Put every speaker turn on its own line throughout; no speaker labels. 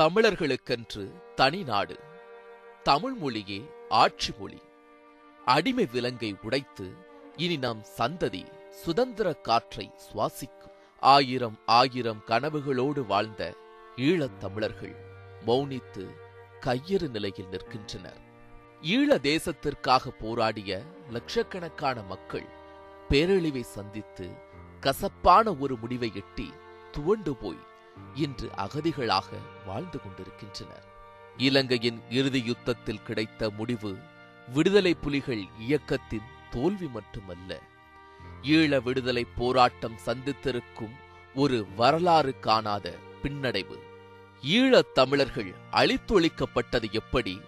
தமிழர்களுக்கென்று தனி நாடு. தமிழ் மொழியே ஆட்சி மொழி. அடிமை விலங்கை உடைத்து இனி நம் சந்ததி சுதந்திர காற்றை சுவாசிக்கும். ஆயிரம் ஆயிரம் கனவுகளோடு வாழ்ந்த ஈழத் தமிழர்கள் மௌனித்து கையறு நிலையில் நிற்கின்றனர். ஈழ தேசத்திற்காக போராடிய லட்சக்கணக்கான மக்கள் பேரழிவை சந்தித்து கசப்பான ஒரு முடிவை எட்டி துவண்டு போய் இன்று அகதிகளாக வாழ்ந்து கொண்டிருக்கின்றனர். இலங்கையின் இறுதி யுத்தத்தில் கிடைத்த முடிவு விடுதலை புலிகள் இயக்கத்தின் தோல்வி மட்டுமல்ல ஈழ விடுதலை போராட்டம் சந்தித்திருக்கும் ஒரு வரலாறு காணாத பின்னடைவு. ஈழத் தமிழர்கள் அழித்தொழிக்கப்பட்டது எப்படி?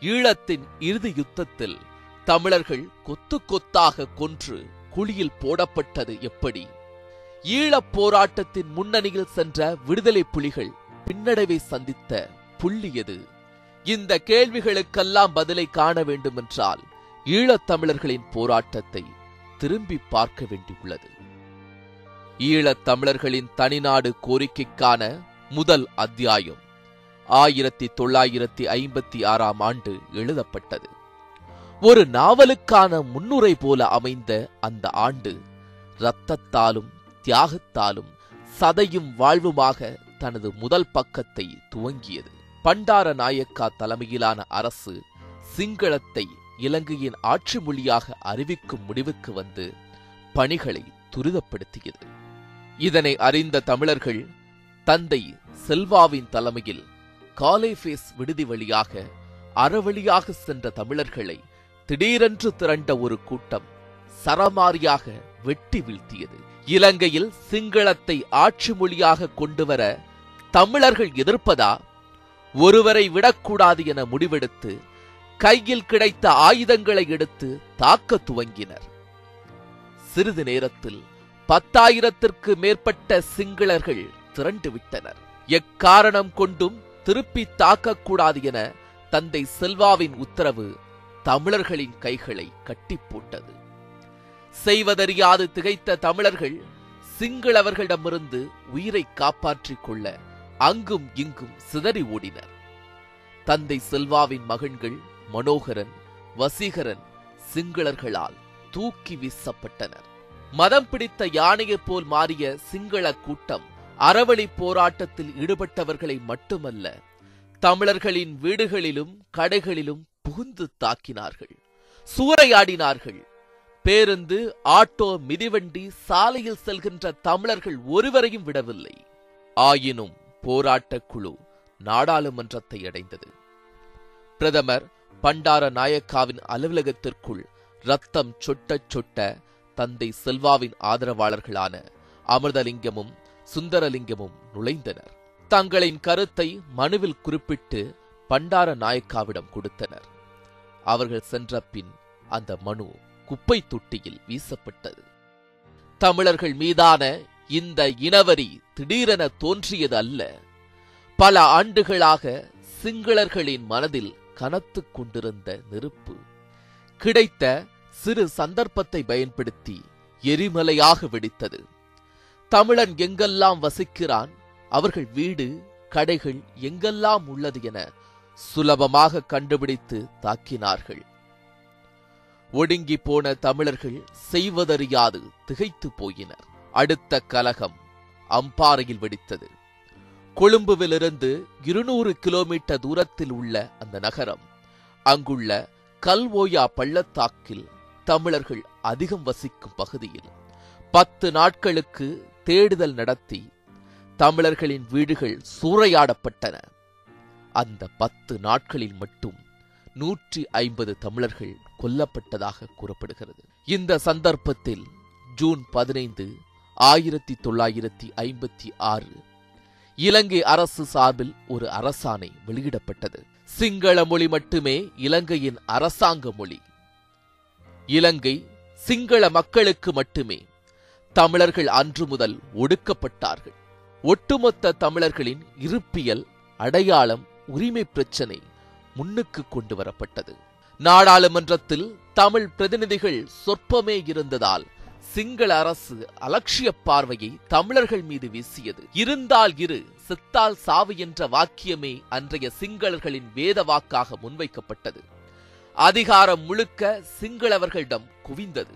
ஈழத்தின் இறுதி யுத்தத்தில் தமிழர்கள் கொத்து கொத்தாக கொன்று குழியில் போடப்பட்டது எப்படி? ஈழப் போராட்டத்தின் முன்னணியில் சென்ற விடுதலை புலிகள் பின்னடைவை சந்தித்த புள்ளியது இந்த கேள்விகளுக்கெல்லாம் பதிலை காண வேண்டுமென்றால் ஈழத்தமிழர்களின் போராட்டத்தை திரும்பி பார்க்க வேண்டியுள்ளது. ஈழத்தமிழர்களின் தனிநாடு கோரிக்கைக்கான முதல் அத்தியாயம் ஆயிரத்தி தொள்ளாயிரத்தி ஐம்பத்தி ஆறாம் ஆண்டு எழுதப்பட்டது. ஒரு நாவலுக்கான முன்னுரை போல அமைந்த அந்த ஆண்டு இரத்தத்தாலும் தியாகத்தாலும் சதையும் வாழ்வுமாக தனது முதல் பக்கத்தை துவங்கியது. பண்டார நாயக்கா தலைமையிலான அரசு சிங்களத்தை இலங்கையின் ஆட்சி மொழியாக அறிவிக்கும் முடிவுக்கு வந்து பணிகளை துரிதப்படுத்தியது. இதனை அறிந்த தமிழர்கள் தந்தை செல்வாவின் தலைமையில் காலேஃபேஸ் விடுதி வழியாக அறவழியாக சென்ற தமிழர்களை திடீரென்று திரண்ட ஒரு கூட்டம் சரமாரியாக வெட்டி வீழ்த்தியது. இலங்கையில் சிங்களத்தை ஆட்சி மொழியாக கொண்டுவர தமிழர்கள் எதிர்ப்பதா? ஒருவரை விடக்கூடாது என முடிவெடுத்து கையில் கிடைத்த ஆயுதங்களை எடுத்து தாக்க துவங்கினர். சிறிது நேரத்தில் பத்தாயிரத்திற்கு மேற்பட்ட சிங்களர்கள் திரண்டு விட்டனர். எக்காரணம் கொண்டும் திருப்பி தாக்கக்கூடாது என தந்தை செல்வாவின் உத்தரவு தமிழர்களின் கைகளை கட்டி போட்டது. செய்வதறியாது திகைத்த தமிழர்கள் சிங்களவர்களிடமிருந்து உயிரை காப்பாற்றிக் கொள்ள அங்கும் இங்கும் சிதறி ஓடினர். தந்தை செல்வாவின் மகன்கள் மனோகரன் வசீகரன் சிங்களர்களால் தூக்கி வீசப்பட்டனர். மதம் பிடித்த யானையைப் போல் மாறிய சிங்கள கூட்டம் அறவழி போராட்டத்தில் ஈடுபட்டவர்களை மட்டுமல்ல தமிழர்களின் வீடுகளிலும் கடைகளிலும் புகுந்து தாக்கினார்கள். சூறையாடினார்கள். பேருந்து ஆட்டோ மிதிவண்டி சாலையில் செல்கின்ற தமிழர்கள் ஒருவரையும் விடவில்லை. ஆயினும் போராட்ட குழு நாடாளுமன்றத்தை அடைந்தது. பிரதமர் பண்டார நாயக்காவின் அலுவலகத்திற்குள் ரத்தம் சொட்ட சொட்ட தந்தை செல்வாவின் ஆதரவாளர்களான அமிர்தலிங்கமும் சுந்தரலிங்கமும் நுழைந்தனர். தங்களின் கருத்தை மனுவில் குறிப்பிட்டு பண்டார நாயக்காவிடம் கொடுத்தனர். அவர்கள் சென்ற பின் அந்த மனு குப்பை தொட்டியில் வீசப்பட்டது. தமிழர்கள் மீதான இந்த இனவரி திடீரென தோன்றியது அல்ல. பல ஆண்டுகளாக சிங்களர்களின் மனதில் கனத்து கொண்டிருந்த நெருப்பு. கிடைத்த சிறு சந்தர்ப்பத்தை பயன்படுத்தி எரிமலையாக வெடித்தது. தமிழன் எங்கெல்லாம் வசிக்கிறான் அவர்கள் வீடு கடைகள் எங்கெல்லாம் உள்ளது என சுலபமாக கண்டுபிடித்து தாக்கினார்கள். ஒடுங்கி போன தமிழர்கள் செய்வதறியாது திகைத்து போயினர். அடுத்த கலகம் அம்பாறையில் வெடித்தது. கொழும்புவிலிருந்து இருநூறு கிலோமீட்டர் தூரத்தில் உள்ள அந்த நகரம் அங்குள்ள கல்வோயா பள்ளத்தாக்கில் தமிழர்கள் அதிகம் வசிக்கும் பகுதியில் பத்து நாட்களுக்கு தேடுதல் நடத்தி தமிழர்களின் வீடுகள் சூறையாடப்பட்டன. அந்த பத்து நாட்களில் மட்டும் நூற்றி ஐம்பது தமிழர்கள் கொல்லப்பட்டதாக கூறப்படுகிறது. இந்த சந்தர்ப்பத்தில் ஜூன் பதினைந்து ஆயிரத்தி தொள்ளாயிரத்தி ஐம்பத்தி ஆறு இலங்கை அரசு சார்பில் ஒரு அரசாணை வெளியிடப்பட்டது. சிங்கள மொழி மட்டுமே இலங்கையின் அரசாங்க மொழி. இலங்கை சிங்கள மக்களுக்கு மட்டுமே தமிழர்கள் அன்று முதல் ஒடுக்கப்பட்டார்கள். ஒட்டுமொத்த தமிழர்களின் இருப்பியல் அடையாளம் உரிமை பிரச்சனை முன்னுக்கு கொண்டு வரப்பட்டது நாடாளுமன்றத்தில் தமிழ் பிரதிநிதிகள் சொற்பமே இருந்ததால் சிங்கள அரசு அலட்சிய பார்வையை தமிழர்கள் மீது வீசியது. இருந்தால் இரு செத்தால் சாவு என்ற வாக்கியமே அன்றைய சிங்களர்களின் வேத வாக்காக முன்வைக்கப்பட்டது. அதிகாரம் முழுக்க சிங்களவர்களிடம் குவிந்தது.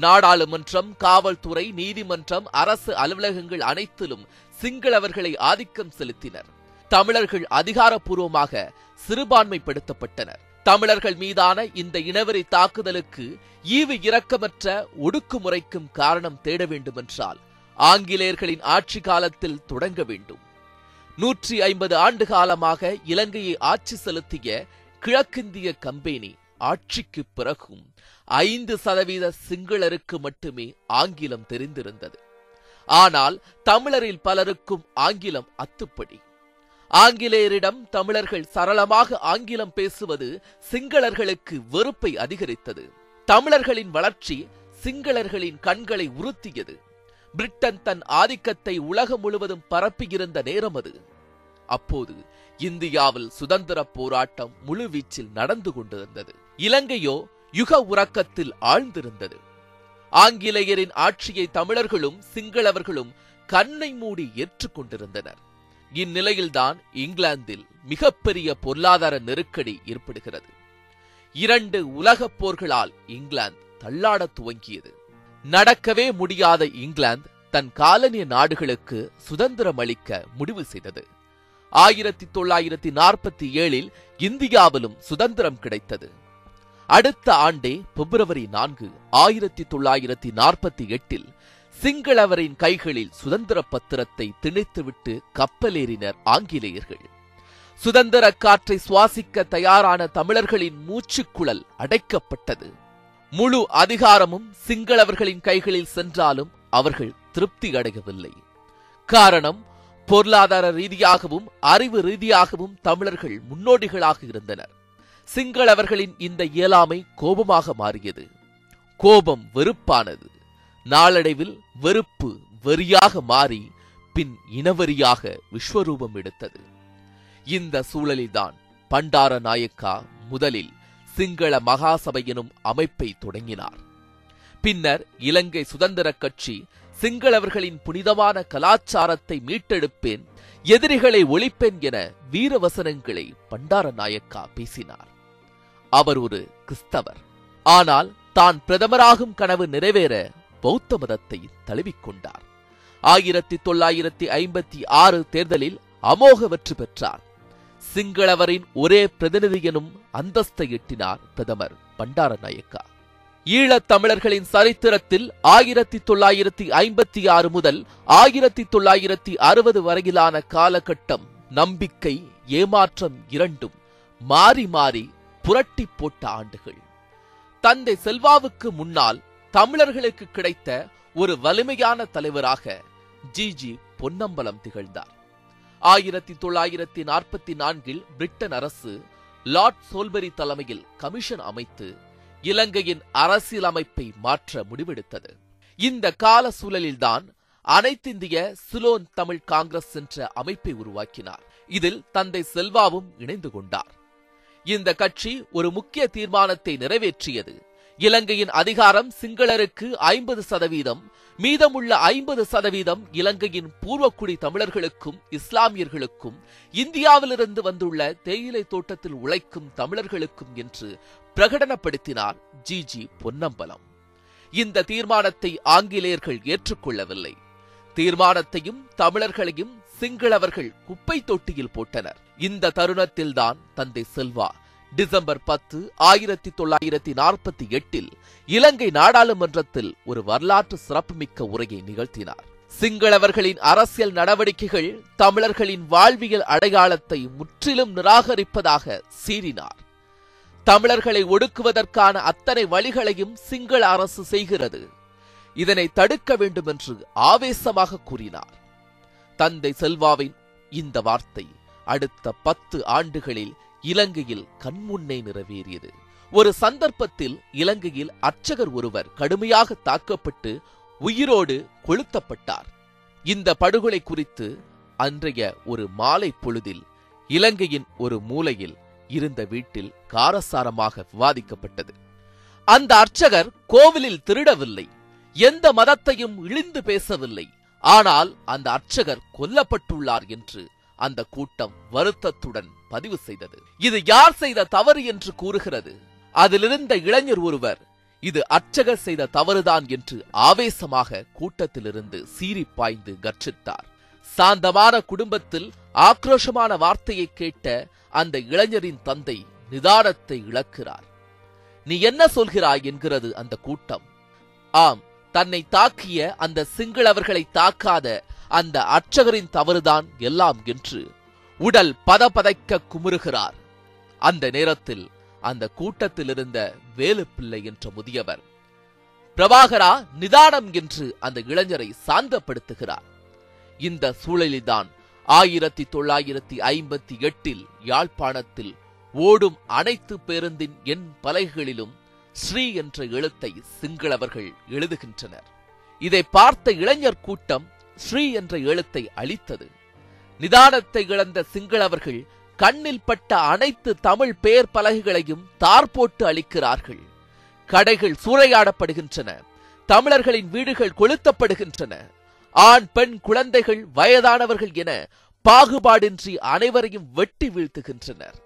நாடாளுமன்றம் காவல்துறை நீதிமன்றம் அரசு அலுவலகங்கள் அனைத்திலும் சிங்களவர்களை ஆதிக்கம் செலுத்தினர். தமிழர்கள் அதிகாரப்பூர்வமாக சிறுபான்மைப்படுத்தப்பட்டனர். தமிழர்கள் மீதான இந்த இனவெறி தாக்குதலுக்கு ஈவு இரக்கமற்ற ஒடுக்குமுறைக்கும் காரணம் தேட வேண்டுமென்றால் ஆங்கிலேயர்களின் ஆட்சி காலத்தில் தொடங்க வேண்டும். நூற்றி ஐம்பது ஆண்டு காலமாக இலங்கையை ஆட்சி செலுத்திய கிழக்கிந்திய கம்பெனி ஆட்சிக்கு பிறகும் ஐந்து சதவீத சிங்களருக்கு மட்டுமே ஆங்கிலம் தெரிந்திருந்தது. ஆனால் தமிழரில் பலருக்கும் ஆங்கிலம் அத்துப்படி. ஆங்கிலேயரிடம் தமிழர்கள் சரளமாக ஆங்கிலம் பேசுவது சிங்களர்களுக்கு வெறுப்பை அதிகரித்தது. தமிழர்களின் வளர்ச்சி சிங்களர்களின் கண்களை உறுத்தியது. பிரிட்டன் தன் ஆதிக்கத்தை உலகம் முழுவதும் பரப்பியிருந்த நேரம் அது. அப்போது இந்தியாவில் சுதந்திர போராட்டம் முழுவீச்சில் நடந்து கொண்டிருந்தது. இலங்கையோ யுக உறக்கத்தில் ஆழ்ந்திருந்தது. ஆங்கிலேயரின் ஆட்சியை தமிழர்களும் சிங்களவர்களும் கண்ணை மூடி ஏற்றுக்கொண்டிருந்தனர். இந்நிலையில்தான் இங்கிலாந்தில் மிகப்பெரிய பொருளாதார நெருக்கடி ஏற்படுகிறது. இரண்டு உலகப் போர்களால் இங்கிலாந்து தள்ளாட துவங்கியது. நடக்கவே முடியாத இங்கிலாந்து தன் காலனிய நாடுகளுக்கு சுதந்திரம் அளிக்க முடிவு செய்தது. ஆயிரத்தி தொள்ளாயிரத்தி நாற்பத்தி ஏழில் இந்தியாவிலும் சுதந்திரம் கிடைத்தது. அடுத்த ஆண்டே பிப்ரவரி நான்கு ஆயிரத்தி தொள்ளாயிரத்தி நாற்பத்தி எட்டில் சிங்களவரின் கைகளில் சுதந்திர பத்திரத்தை திணித்துவிட்டு கப்பலேறினர் ஆங்கிலேயர்கள். சுதந்திர காற்றை சுவாசிக்க தயாரான தமிழர்களின் மூச்சுக்குழல் அடைக்கப்பட்டது. முழு அதிகாரமும் சிங்களவர்களின் கைகளில் சென்றாலும் அவர்கள் திருப்தி அடையவில்லை. காரணம் பொருளாதார ரீதியாகவும் அறிவு ரீதியாகவும் தமிழர்கள் முன்னோடிகளாக இருந்தனர். சிங்களவர்களின் இந்த இயலாமை கோபமாக மாறியது. கோபம் வெறுப்பானது. நாளடைவில் வெறுப்பு வெறியாக மாறி பின் இனவெறியாக விஸ்வரூபம் எடுத்தது. இந்த சூழலில்தான் பண்டார நாயக்கா முதலில் சிங்கள மகாசபை எனும் அமைப்பை தொடங்கினார். பின்னர் இலங்கை சுதந்திர கட்சி சிங்களவர்களின் புனிதமான கலாச்சாரத்தை மீட்டெடுப்பேன் எதிரிகளை ஒழிப்பேன் என வீரவசனங்களை பண்டார நாயக்கா பேசினார். அவர் ஒரு கிறிஸ்தவர். ஆனால் தான் பிரதமராகும் கனவு நிறைவேற பௌத்த மதத்தை தழுவிக்கொண்டார். ஆயிரத்தி தொள்ளாயிரத்தி ஐம்பத்தி ஆறு தேர்தலில் அமோக வெற்றி பெற்றார். சிங்களவரின் ஒரே பிரதிநிதி எனும் அந்தஸ்தை எட்டினார் பிரதமர் பண்டார நாயக்கா ஈழத் தமிழர்களின் சரித்திரத்தில் ஆயிரத்தி தொள்ளாயிரத்தி ஐம்பத்தி ஆறு முதல் ஆயிரத்தி தொள்ளாயிரத்தி அறுபது வரையிலான காலகட்டம் நம்பிக்கை ஏமாற்றம் இரண்டும் மாறி மாறி புரட்டி போட்ட ஆண்டுகள். தந்தை செல்வாவுக்கு முன்னால் தமிழர்களுக்கு கிடைத்த ஒரு வலிமையான தலைவராக ஜி. ஜி. பொன்னம்பலம் திகழ்ந்தார். ஆயிரத்தி தொள்ளாயிரத்தி நாற்பத்தி நான்கில் பிரிட்டன் அரசு லார்ட் சோல்பரி தலைமையில் கமிஷன் அமைத்து இலங்கையின் அரசியலமைப்பை மாற்ற முடிவெடுத்தது. இந்த கால சூழலில்தான் அனைத்திந்திய சிலோன் தமிழ் காங்கிரஸ் என்ற அமைப்பை உருவாக்கினார். இதில் தந்தை செல்வாவும் இணைந்து கொண்டார். இந்த கட்சி ஒரு முக்கிய தீர்மானத்தை நிறைவேற்றியது இலங்கையின் அதிகாரம் சிங்களருக்கு ஐம்பது சதவீதம் மீதமுள்ள ஐம்பது சதவீதம் இலங்கையின் பூர்வக்குடி தமிழர்களுக்கும் இஸ்லாமியர்களுக்கும் இந்தியாவிலிருந்து வந்துள்ள தேயிலை தோட்டத்தில் உழைக்கும் தமிழர்களுக்கும் என்று பிரகடனப்படுத்தினார் ஜி. ஜி. பொன்னம்பலம். இந்த தீர்மானத்தை ஆங்கிலேயர்கள் ஏற்றுக்கொள்ளவில்லை. தீர்மானத்தையும் தமிழர்களையும் சிங்களவர்கள் குப்பை தொட்டியில் போட்டனர். இந்த தருணத்தில்தான் தந்தை செல்வா டிசம்பர் பத்து ஆயிரத்தி தொள்ளாயிரத்தி நாற்பத்தி எட்டில் இலங்கை நாடாளுமன்றத்தில் ஒரு வரலாற்று சிறப்புமிக்க உரையை நிகழ்த்தினார். சிங்களவர்களின் அரசியல் நடவடிக்கைகள் தமிழர்களின் வாழ்வியல் அடையாளத்தை முற்றிலும் நிராகரிப்பதாக சீறினார். தமிழர்களை ஒடுக்குவதற்கான அத்தனை வழிகளையும் சிங்கள அரசு செய்கிறது. இதனை தடுக்க வேண்டும் என்று ஆவேசமாக கூறினார். தந்தை செல்வாவின் இந்த வார்த்தை அடுத்த பத்து ஆண்டுகளில் இலங்கையில் கண்முன்னே நிறைவேறியது. ஒரு சந்தர்ப்பத்தில் இலங்கையில் அர்ச்சகர் ஒருவர் கடுமையாக தாக்கப்பட்டு உயிரோடு கொளுத்தப்பட்டார். இந்த படுகொலை குறித்து அன்றைய ஒரு மாலை பொழுதில் இலங்கையின் ஒரு மூலையில் இருந்த வீட்டில் காரசாரமாக விவாதிக்கப்பட்டது. அந்த அர்ச்சகர் கோவிலில் திருடவில்லை. எந்த மதத்தையும் இழிந்து பேசவில்லை. ஆனால் அந்த அர்ச்சகர் கொல்லப்பட்டுள்ளார் என்று அந்த கூட்டம் வருத்தத்துடன் பதிவு செய்தது. இது யார் செய்த தவறு என்று கூறுகிறது? அதிலிருந்த இளைஞர் ஒருவர் இது அர்ச்சகர் செய்த தவறுதான் என்று ஆவேசமாக கூட்டத்திலிருந்து சீறி பாய்ந்து கர்ச்சித்தார். சாந்தமான குடும்பத்தில் ஆக்ரோஷமான வார்த்தையை கேட்ட அந்த இளைஞரின் தந்தை நிதானத்தை இழக்கிறார். நீ என்ன சொல்கிறாய்? என்கிறது அந்த கூட்டம். ஆம் தன்னை தாக்கிய அந்த சிங்களவர்களை தாக்காத அந்த அர்ச்சகரின் தவறுதான் எல்லாம் என்று உடல் பதபதைக்க குமுறுகிறார். அந்த நேரத்தில் அந்த கூட்டத்தில் இருந்த வேலுப்பிள்ளை என்ற முதியவர் பிரபாகரா நிதானம் என்று அந்த இளைஞரை சாந்தப்படுத்துகிறார். இந்த சூழலில்தான் ஆயிரத்தி தொள்ளாயிரத்தி ஐம்பத்தி எட்டில் யாழ்ப்பாணத்தில் ஓடும் அனைத்து பேருந்தின் எண் பலகைகளிலும் ஸ்ரீ என்ற எழுத்தை சிங்களவர்கள் எழுதுகின்றனர். இதை பார்த்த இளைஞர் கூட்டம் ஸ்ரீ என்ற எழுத்தை அழித்தது நிதானத்தை இழந்த சிங்களவர்கள் கண்ணில் பட்ட அனைத்து தமிழ் பெயர் பலகைகளையும் தார் போட்டு அளிக்கிறார்கள் கடைகள் சூறையாடப்படுகின்றன. தமிழர்களின் வீடுகள் கொளுத்தப்படுகின்றன. ஆண் பெண் குழந்தைகள் வயதானவர்கள் என பாகுபாடின்றி அனைவரையும் வெட்டி வீழ்த்துகின்றனர்.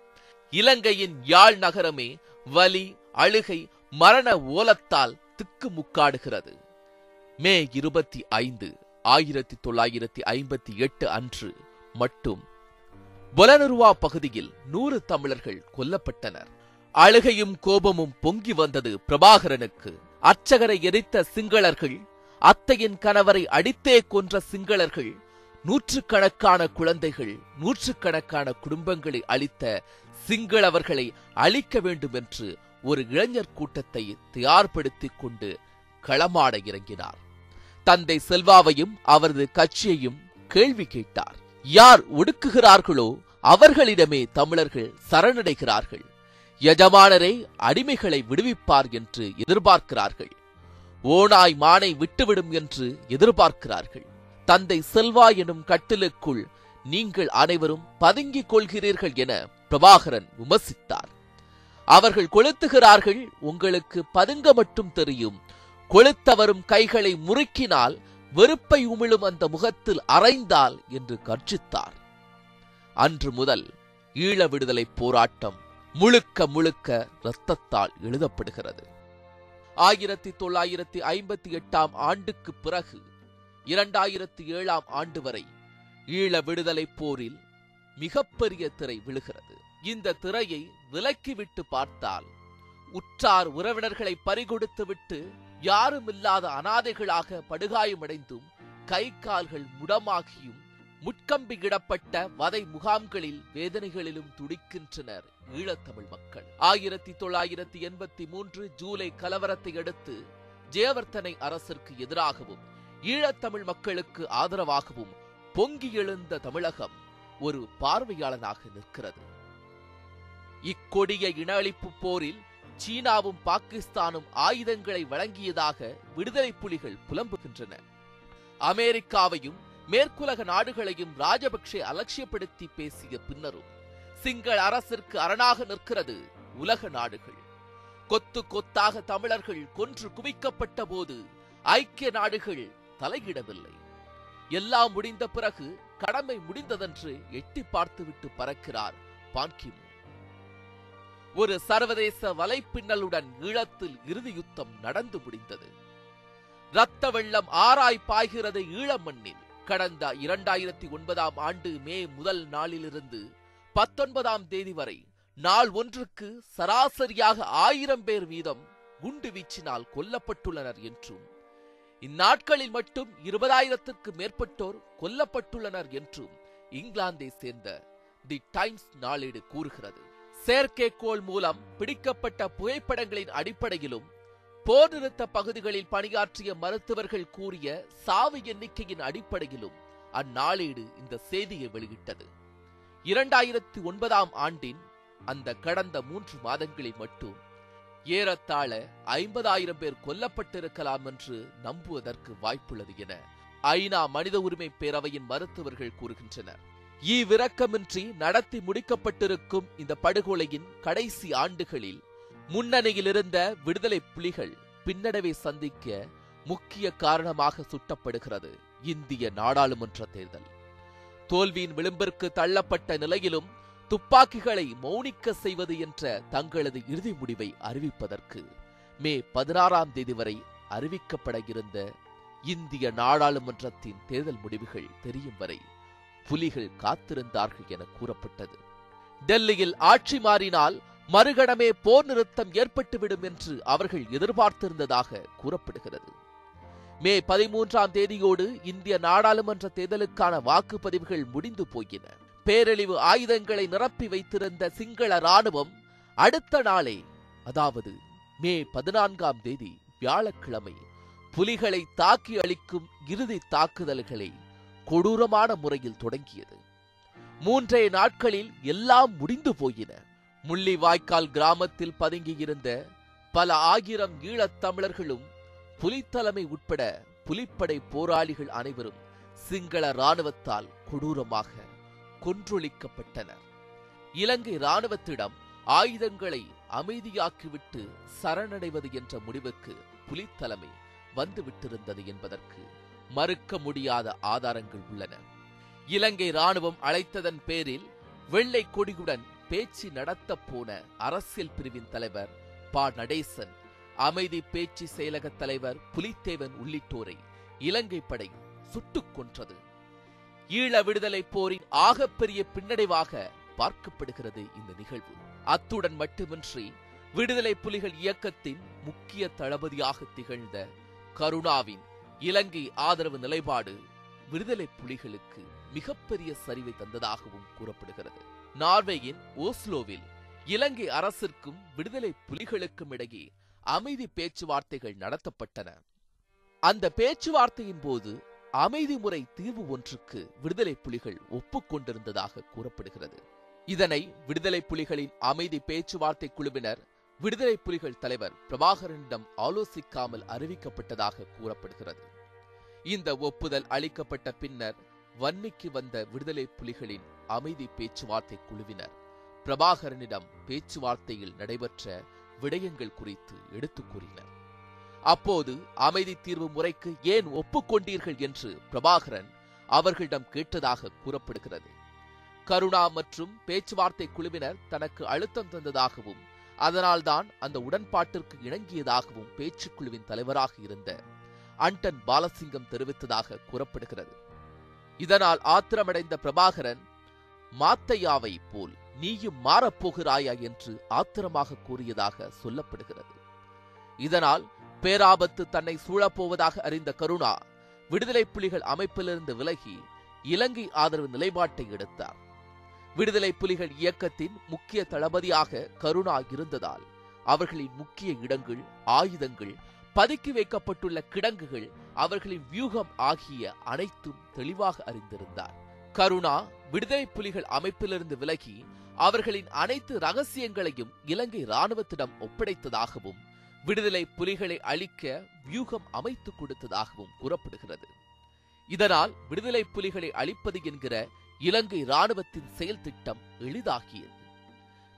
இலங்கையின் யாழ் நகரமே வலி அழுகை மரண ஓலத்தால் திக்கு முக்காடுகிறது மே இருபத்தி ஐந்து. ஆயிரத்தி தொள்ளாயிரத்தி ஐம்பத்தி எட்டு அன்று மட்டும். பொலனருவா பகுதியில் நூறு தமிழர்கள் கொல்லப்பட்டனர். அழுகையும் கோபமும் பொங்கி வந்தது பிரபாகரனுக்கு. அர்ச்சகரை எரித்த சிங்களர்கள் அத்தையின் கணவரை அடித்தே கொன்ற சிங்களர்கள் நூற்றுக்கணக்கான குழந்தைகள் நூற்றுக்கணக்கான குடும்பங்களை அழித்த சிங்களவர்களை அழிக்க வேண்டும் என்று ஒரு இளைஞர் கூட்டத்தை தயார்படுத்திக் கொண்டு களமாட இறங்கினார். தந்தை செல்வாவையும் அவரது கட்சியையும் கேள்வி கேட்டார். யார் ஒடுக்குகிறார்களோ அவர்களிடமே தமிழர்கள் சரணடைகிறார்கள். எஜமானரே அடிமைகளை விடுவிப்பார் என்று எதிர்பார்க்கிறார்கள். ஓனாய் மானை விட்டுவிடும் என்று எதிர்பார்க்கிறார்கள். தந்தை செல்வா எனும் கட்டிலுக்குள் நீங்கள் அனைவரும் பதுங்கிக் கொள்கிறீர்கள் என பிரபாகரன் விமர்சித்தார். அவர்கள் கொளுத்துகிறார்கள் உங்களுக்கு பதுங்க மட்டும் தெரியும் கொளுத்தவரும் கைகளை முறுக்கினால் வெறுப்பை உமிழும் அந்த முகத்தில் அரைந்தால் என்று கர்ஜித்தார் அன்று முதல் ஈழ விடுதலை போராட்டம் முழுக்க முழுக்க இரத்தத்தால் எழுதப்படுகிறது. ஆயிரத்தி தொள்ளாயிரத்தி ஐம்பத்தி எட்டாம் ஆண்டுக்கு பிறகு இரண்டாயிரத்தி ஏழாம் ஆண்டு வரை ஈழ விடுதலை போரில் மிகப்பெரிய திரை விழுகிறது. இந்த திரையை விலக்கிவிட்டு பார்த்தால் உற்றார் உறவினர்களை பறிகொடுத்துவிட்டு யாருமில்லாத அனாதைகளாக படுகாயமடைந்தும் கை கால்கள் முடமாகியும் முட்கம்பியிடப்பட்ட வதை முகாம்களில் வேதனைகளிலும் துடிக்கின்றனர் ஈழத்தமிழ் மக்கள். ஆயிரத்தி தொள்ளாயிரத்தி எண்பத்தி மூன்று ஜூலை கலவரத்தை அடுத்து ஜெயவர்த்தனை அரசிற்கு எதிராகவும் ஈழத்தமிழ் மக்களுக்கு ஆதரவாகவும் பொங்கி எழுந்த தமிழகம் ஒரு பார்வையாளனாக நிற்கிறது. இக்கொடிய இன அழிப்பு போரில் சீனாவும் பாகிஸ்தானும் ஆயுதங்களை வழங்கியதாக விடுதலை புலிகள் புலம்புகின்றன. அமெரிக்காவையும் மேற்குலக நாடுகளையும் ராஜபக்சே அலட்சியப்படுத்தி பேசிய பின்னரும் சிங்கள அரசிற்கு அரணாக நிற்கிறது உலக நாடுகள். கொத்து கொத்தாக தமிழர்கள் கொன்று குவிக்கப்பட்ட போது ஐக்கிய நாடுகள் தலையிடவில்லை. எல்லாம் முடிந்த பிறகு கடமை முடிந்ததென்று எட்டி பார்த்துவிட்டு பறக்கிறார் பான்கிமு ஒரு சர்வதேச வலைப்பின்னலுடன் ஈழத்தில் இறுதி யுத்தம் நடந்து முடிந்தது. ரத்த வெள்ளம் ஆராய் பாய்கிறது ஈழ மண்ணில் கடந்த இரண்டாயிரத்தி ஒன்பதாம் ஆண்டு மே முதல் நாளிலிருந்து பத்தொன்பதாம் தேதி வரை நாள் ஒன்றுக்கு சராசரியாக ஆயிரம் பேர் வீதம் குண்டு வீச்சினால் கொல்லப்பட்டுள்ளனர் என்றும் இந்நாட்களில் மட்டும் இருபதாயிரத்திற்கு மேற்பட்டோர் கொல்லப்பட்டுள்ளனர் என்றும் இங்கிலாந்தை சேர்ந்த தி டைம்ஸ் நாளேடு கூறுகிறது. செயற்கைக்கோள் மூலம் பிடிக்கப்பட்ட புகைப்படங்களின் அடிப்படையிலும் போர் நிறுத்த பகுதிகளில் பணியாற்றிய மருத்துவர்கள் கூறிய சாவு எண்ணிக்கையின் அடிப்படையிலும் அந்நாளேடு இந்த செய்தியை வெளியிட்டது. இரண்டாயிரத்தி ஒன்பதாம் ஆண்டின் அந்த கடந்த மூன்று மாதங்களில் மட்டும் ஏறத்தாழ ஐம்பதாயிரம் பேர் கொல்லப்பட்டிருக்கலாம் என்று நம்புவதற்கு வாய்ப்புள்ளது என ஐநா மனித உரிமை பேரவையின் மருத்துவர்கள் கூறுகின்றனர். ஈவிரக்கமின்றி நடத்தி முடிக்கப்பட்டிருக்கும் இந்த படுகொலையின் கடைசி ஆண்டுகளில் முன்னணியில் இருந்த விடுதலை புலிகள் பின்னடைவை சந்திக்க முக்கிய காரணமாக சுட்டப்படுகிறது இந்திய நாடாளுமன்ற தேர்தல். தோல்வியின் விளிம்பிற்கு தள்ளப்பட்ட நிலையிலும் துப்பாக்கிகளை மௌனிக்க செய்வது என்ற தங்களது இறுதி முடிவை அறிவிப்பதற்கு மே பதினாறாம் தேதி வரை அறிவிக்கப்பட இருந்த இந்திய நாடாளுமன்றத்தின் தேர்தல் முடிவுகள் தெரியும் வரை புலிகள் காத்திருந்தார்கள் என கூறப்பட்டது. டெல்லியில் ஆட்சி மாறினால் மறுகணமே போர் நிறுத்தம் ஏற்பட்டுவிடும் என்று அவர்கள் எதிர்பார்த்திருந்ததாக கூறப்படுகிறது. மே பதிமூன்றாம் தேதியோடு இந்திய நாடாளுமன்ற தேர்தலுக்கான வாக்குப்பதிவுகள் முடிந்து போயின. பேரழிவு ஆயுதங்களை நிரப்பி வைத்திருந்த சிங்கள ராணுவம் அடுத்த நாளே அதாவது மே பதினான்காம் தேதி வியாழக்கிழமை புலிகளை தாக்கி அளிக்கும் இறுதி தாக்குதல்களை கொடூரமான முறையில் தொடங்கியது. மூன்றே நாட்களில் எல்லாம் முடிந்து போயின. முள்ளிவாய்க்கால் கிராமத்தில் பதுங்கியிருந்த பல ஆயிரம் ஈழத் தமிழர்களும் புலித்தலைமை உட்பட புலிப்படை போராளிகள் அனைவரும் சிங்கள ராணுவத்தால் கொடூரமாக கொன்றொழிக்கப்பட்டனர். இலங்கை ராணுவத்திடம் ஆயுதங்களை அமைதியாக்கிவிட்டு சரணடைவது என்ற முடிவுக்கு புலித்தலைமை வந்துவிட்டிருந்தது என்பதற்கு மறுக்க முடியாத ஆதாரங்கள் உள்ளன. இலங்கை ராணுவம் அழைத்ததன் பேரில் வெள்ளை கொடியுடன் பேச்சு நடத்தப் போன அரசியல் பிரிவின் தலைவர் பா. நடேசன் அமைதி பேச்சு செயலக தலைவர் புலித்தேவன் உள்ளிட்டோரை இலங்கை படை சுட்டுக் கொன்றது. ஈழ விடுதலை போரின் ஆகப்பெரிய பின்னடைவாக பார்க்கப்படுகிறது இந்த நிகழ்வு. அத்துடன் மட்டுமின்றி விடுதலை புலிகள் இயக்கத்தின் முக்கிய தளபதியாக திகழ்ந்த கருணாவின் இலங்கை ஆதரவு நிலைப்பாடு விடுதலை புலிகளுக்கு மிகப்பெரிய சரிவை தந்ததாகவும் கூறப்படுகிறது. நார்வேயின் ஓஸ்லோவில் இலங்கை அரசிற்கும் விடுதலை புலிகளுக்கும் இடையே அமைதி பேச்சுவார்த்தைகள் நடத்தப்பட்டன. அந்த பேச்சுவார்த்தையின் போது அமைதி முறை தீர்வு ஒன்றுக்கு விடுதலை புலிகள் ஒப்புக்கொண்டிருந்ததாக கூறப்படுகிறது. இதனை விடுதலை புலிகளின் அமைதி பேச்சுவார்த்தை குழுவினர் விடுதலை புலிகள் தலைவர் பிரபாகரனிடம் ஆலோசிக்காமல் அறிவிக்கப்பட்டதாக கூறப்படுகிறது. இந்த ஒப்புதல் அளிக்கப்பட்ட பின்னர் வன்னிக்கு வந்த விடுதலை புலிகளின் அமைதி பேச்சுவார்த்தை குழுவினர் பிரபாகரனிடம் பேச்சுவார்த்தையில் நடைபெற்ற விடயங்கள் குறித்து எடுத்துக் கூறினர். அப்போது அமைதி தீர்வு முறைக்கு ஏன் ஒப்புக்கொண்டீர்கள் என்று பிரபாகரன் அவர்களிடம் கேட்டதாக கூறப்படுகிறது. கருணா மற்றும் பேச்சுவார்த்தை குழுவினர் தனக்கு அழுத்தம் தந்ததாகவும் அதனால்தான் அந்த உடன்பாட்டிற்கு இணங்கியதாகவும் பேச்சுக்குழுவின் தலைவராக இருந்த அண்டன் பாலசிங்கம் தெரிவித்ததாக கூறப்படுகிறது. இதனால் ஆத்திரமடைந்த பிரபாகரன் மாத்தையாவை போல் நீயும் மாறப்போகிறாயா? என்று ஆத்திரமாக கூறியதாக சொல்லப்படுகிறது. இதனால் பேராபத்து தன்னை சூழப்போவதாக அறிந்த கருணா விடுதலை புலிகள் அமைப்பிலிருந்து விலகி இலங்கை ஆதரவு நிலைப்பாட்டை எடுத்தார். விடுதலை புலிகள் இயக்கத்தின் முக்கிய தளபதியாக கருணா இருந்ததால் அவர்களின் முக்கிய இடங்கள் ஆயுதங்கள் பதுக்கி வைக்கப்பட்டுள்ள கிடங்குகள் அவர்களின் வியூகம் ஆகிய அனைத்தும் தெளிவாக அறிந்திருந்தார். கருணா விடுதலை புலிகள் அமைப்பிலிருந்து விலகி அவர்களின் அனைத்து ரகசியங்களையும் இலங்கை ராணுவத்திடம் ஒப்படைத்ததாகவும் விடுதலை புலிகளை அழிக்க வியூகம் அமைத்துக் கொடுத்ததாகவும் கூறப்படுகிறது. இதனால் விடுதலை புலிகளை அழிப்பது என்கிற இலங்கை ராணுவத்தின் செயல் திட்டம் எளிதாகியது.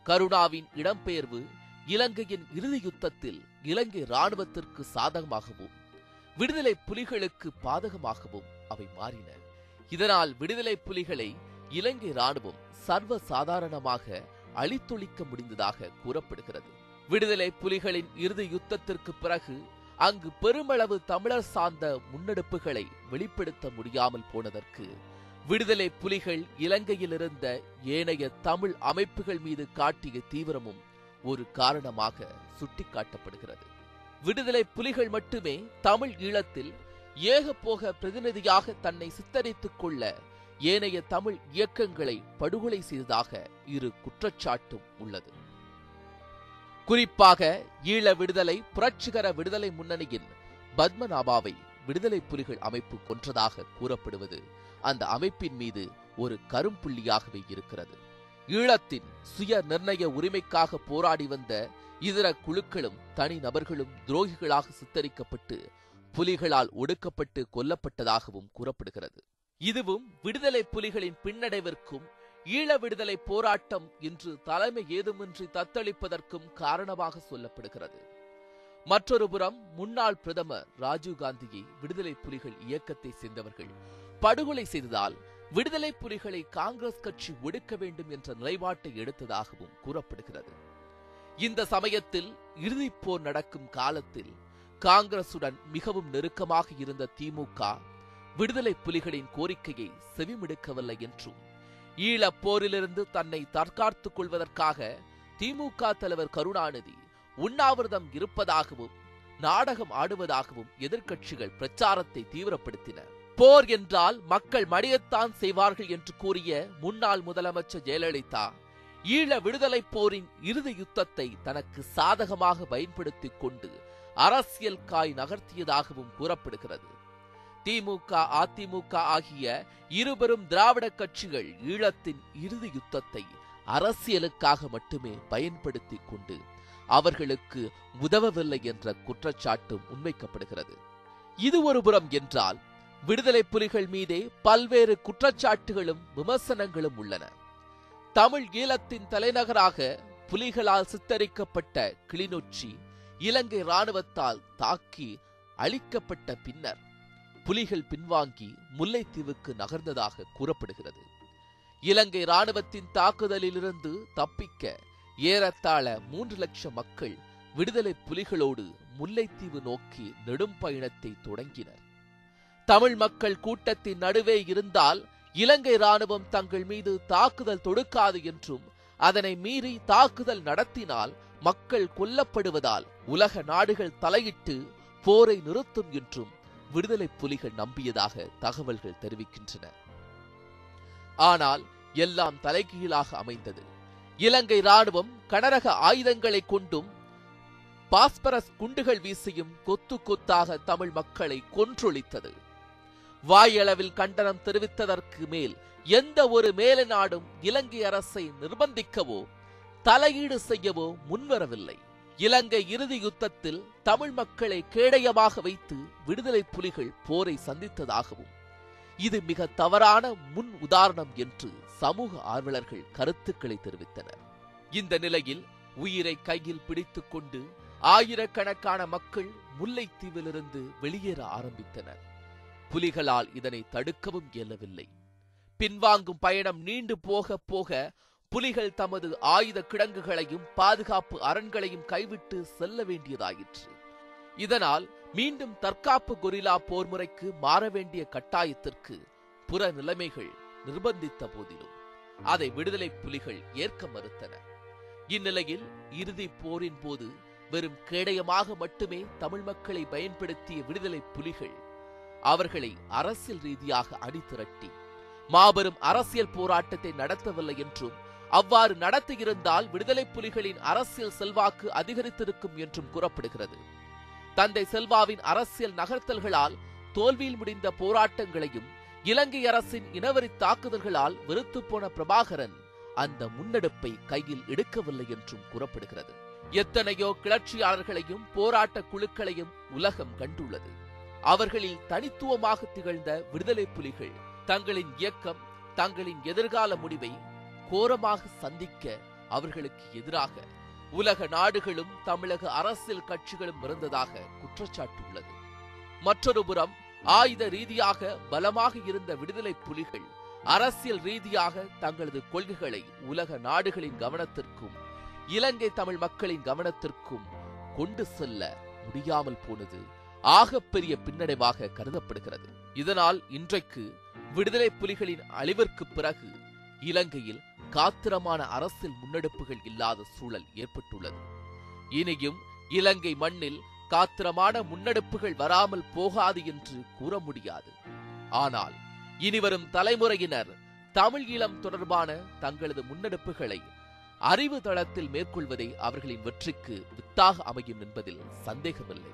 கருணாவின் இடம்பெயர்வு இலங்கையின் இறுதி யுத்தத்தில் இலங்கை ராணுவத்திற்கு சாதகமாகவும் விடுதலை புலிகளுக்கு பாதகமாகவும் அவை மாறின. இதனால் விடுதலை புலிகளை இலங்கை ராணுவம் சர்வ சாதாரணமாக அழித்தொழிக்க முடிந்ததாக கூறப்படுகிறது. விடுதலை புலிகளின் இறுதி யுத்தத்திற்கு பிறகு அங்கு பெருமளவு தமிழர் சார்ந்த முன்னெடுப்புகளை வெளிப்படுத்த முடியாமல் போனதற்கு விடுதலை புலிகள் இலங்கையில் இருந்த ஏனைய தமிழ் அமைப்புகள் மீது காட்டிய தீவிரமும் ஒரு காரணமாக சுட்டிக்காட்டப்படுகிறது. விடுதலை புலிகள் மட்டுமே தமிழ் ஈழத்தில் ஏகபோக பிரதிநிதியாக தன்னை சித்தரித்துக் கொள்ள ஏனைய தமிழ் இயக்கங்களை படுகொலை செய்ததாக இரு குற்றச்சாட்டும் உள்ளது. குறிப்பாக ஈழ விடுதலை புரட்சிகர விடுதலை முன்னணியின் பத்மநாபாவை விடுதலை புலிகள் அமைப்பு கொன்றதாக கூறப்படுவது அந்த அமைப்பின் மீது ஒரு கரும்புள்ளியாகவே இருக்கிறது. ஈழத்தின் சுய நிர்ணய உரிமைக்காக போராடி வந்த இதர குழுக்களும் தனி நபர்களும் துரோகிகளாக சித்தரிக்கப்பட்டு புலிகளால் ஒடுக்கப்பட்டு கொல்லப்பட்டதாகவும் கூறப்படுகிறது. இதுவும் விடுதலை புலிகளின் பின்னடைவிற்கும் ஈழ விடுதலை போராட்டம் இன்று தலைமை ஏதுமின்றி தத்தளிப்பதற்கும் காரணமாக சொல்லப்படுகிறது. மற்றொரு புறம் முன்னாள் பிரதமர் ராஜீவ் காந்தியை விடுதலை புலிகள் இயக்கத்தை சேர்ந்தவர்கள். படுகொலை செய்ததால் விடுதலை புலிகளை காங்கிரஸ் கட்சி ஒடுக்க வேண்டும் என்ற நிலைப்பாட்டை எடுத்ததாகவும் கூறப்படுகிறது. இந்த சமயத்தில் இறுதிப்போர் நடக்கும் காலத்தில் காங்கிரசுடன் மிகவும் நெருக்கமாக இருந்த திமுக விடுதலை புலிகளின் கோரிக்கையை செவிமிடுக்கவில்லை என்றும் ஈழப் போரிலிருந்து தன்னை தற்காத்துக் கொள்வதற்காக திமுக தலைவர் கருணாநிதி உண்ணாவிரதம் இருப்பதாகவும் நாடகம் ஆடுவதாகவும் எதிர்க்கட்சிகள் பிரச்சாரத்தை தீவிரப்படுத்தின. போர் என்றால் மக்கள் மடியத்தான் செய்வார்கள் என்று கூறிய முன்னாள் முதலமைச்சர் ஜெயலலிதா ஈழ விடுதலை போரின் இறுதி யுத்தத்தை தனக்கு சாதகமாக பயன்படுத்திக் கொண்டு அரசியல் காய் நகர்த்தியதாகவும் கூறப்படுகிறது. திமுக அதிமுக ஆகிய இருபெரும் திராவிட கட்சிகள் ஈழத்தின் இறுதி யுத்தத்தை அரசியலுக்காக மட்டுமே பயன்படுத்திக் கொண்டு அவர்களுக்கு உதவவில்லை என்ற குற்றச்சாட்டும் முன்வைக்கப்படுகிறது. இது ஒருபுறம் என்றால் விடுதலை புலிகள் மீதே பல்வேறு குற்றச்சாட்டுகளும் விமர்சனங்களும் உள்ளன. தமிழ் ஈழத்தின் தலைநகராக புலிகளால் சித்தரிக்கப்பட்ட கிளிநொச்சி இலங்கை ராணுவத்தால் தாக்கி அழிக்கப்பட்ட பின்னர் புலிகள் பின்வாங்கி முல்லைத்தீவுக்கு நகர்ந்ததாக கூறப்படுகிறது. இலங்கை ராணுவத்தின் தாக்குதலிலிருந்து தப்பிக்க ஏறத்தாழ மூன்று லட்சம் மக்கள் விடுதலை புலிகளோடு முல்லைத்தீவு நோக்கி நெடும் பயணத்தை தொடங்கினர். தமிழ் மக்கள் கூட்டத்தின் நடுவே இருந்தால் இலங்கை ராணுவம் தங்கள் மீது தாக்குதல் தொடுக்காது என்றும் அதனை மீறி தாக்குதல் நடத்தினால் மக்கள் கொல்லப்படுவதால் உலக நாடுகள் தலையிட்டு போரை நிறுத்தும் என்றும் விடுதலை புலிகள் நம்பியதாக தகவல்கள் தெரிவிக்கின்றன. ஆனால் எல்லாம் தலைகீழாக அமைந்தது. இலங்கை ராணுவம் கனரக ஆயுதங்களை கொண்டும் பாஸ்பரஸ் குண்டுகள் வீசியும் கொத்து கொத்தாக தமிழ் மக்களை கொன்றொழித்தது. வாயளவில் கண்டனம் தெரிவித்ததற்கு மேல் எந்த ஒரு மேல நாடும் இலங்கை அரசை நிர்பந்திக்கவோ தலையீடு செய்யவோ முன்வரவில்லை. இலங்கை இறுதி யுத்தத்தில் தமிழ் மக்களை கேடயமாக வைத்து விடுதலை புலிகள் போரை சந்தித்ததாகவும் இது மிக தவறான முன் உதாரணம் என்று சமூக ஆர்வலர்கள் கருத்துக்களை தெரிவித்தனர். இந்த நிலையில் உயிரை கையில் பிடித்துக் கொண்டு ஆயிரக்கணக்கான மக்கள் முல்லைத்தீவிலிருந்து வெளியேற ஆரம்பித்தனர். புலிகளால் இதனை தடுக்கவும் இயலவில்லை. பின்வாங்கும் பயணம் நீண்டு போக போக புலிகள் தமது ஆயுத கிடங்குகளையும் பாதுகாப்பு அரண்களையும் கைவிட்டு செல்ல வேண்டியதாயிற்று. இதனால் மீண்டும் தற்காப்பு கொரில்லா போர் முறைக்கு மாற வேண்டிய கட்டாயத்திற்கு புற நிலைமைகள் நிர்பந்தித்த போதிலும் அதை விடுதலை புலிகள் ஏற்க மறுத்தன. இந்நிலையில் இறுதி போரின் போது வெறும் கேடயமாக மட்டுமே தமிழ் மக்களை பயன்படுத்திய விடுதலை புலிகள் அவர்களை அரசியல் ரீதியாக அணிதிரட்டி மாபெரும் அரசியல் போராட்டத்தை நடத்தவில்லை என்றும் அவ்வாறு நடத்தியிருந்தால் விடுதலை புலிகளின் அரசியல் செல்வாக்கு அதிகரித்திருக்கும் என்றும் கூறப்படுகிறது. தந்தை செல்வாவின் அரசியல் நகர்த்தல்களால் தோல்வியில் முடிந்த போராட்டங்களையும் இலங்கை அரசின் இனவரி தாக்குதல்களால் வெறுத்து போன பிரபாகரன் அந்த முன்னெடுப்பை கையில் எடுக்கவில்லை என்றும் கூறப்படுகிறது. எத்தனையோ கிளர்ச்சியாளர்களையும் போராட்ட குழுக்களையும் உலகம் கண்டுள்ளது. அவர்களில் தனித்துவமாக திகழ்ந்த விடுதலை புலிகள் தங்களின் இயக்கம் தங்களின் எதிர்கால முடிவை கோரமாக சந்திக்க அவர்களுக்கு எதிராக உலக நாடுகளும் தமிழக அரசியல் கட்சிகளும் இருந்ததாக குற்றச்சாட்டு உள்ளது மற்றொரு புறம் ஆயுத ரீதியாக பலமாக இருந்த விடுதலை புலிகள் அரசியல் ரீதியாக தங்களது கொள்கைகளை உலக நாடுகளின் கவனத்திற்கும் இலங்கை தமிழ் மக்களின் கவனத்திற்கும் கொண்டு செல்ல முடியாமல் போனது ஆகப்பெரிய பின்னடைவாக கருதப்படுகிறது. இதனால் இன்றைக்கு விடுதலை புலிகளின் அழிவிற்கு பிறகு இலங்கையில் காத்திரமான அரசியல் முன்னெடுப்புகள் இல்லாத சூழல் ஏற்பட்டுள்ளது. இனியும் இலங்கை மண்ணில் காத்திரமான முன்னெடுப்புகள் வராமல் போகாது என்று கூற முடியாது. ஆனால் இனிவரும் தலைமுறையினர் தமிழ் ஈழம் தொடர்பான தங்களது முன்னெடுப்புகளை அறிவு தளத்தில் மேற்கொள்வதே அவர்களின் வெற்றிக்கு வித்தாக அமையும் என்பதில் சந்தேகமில்லை.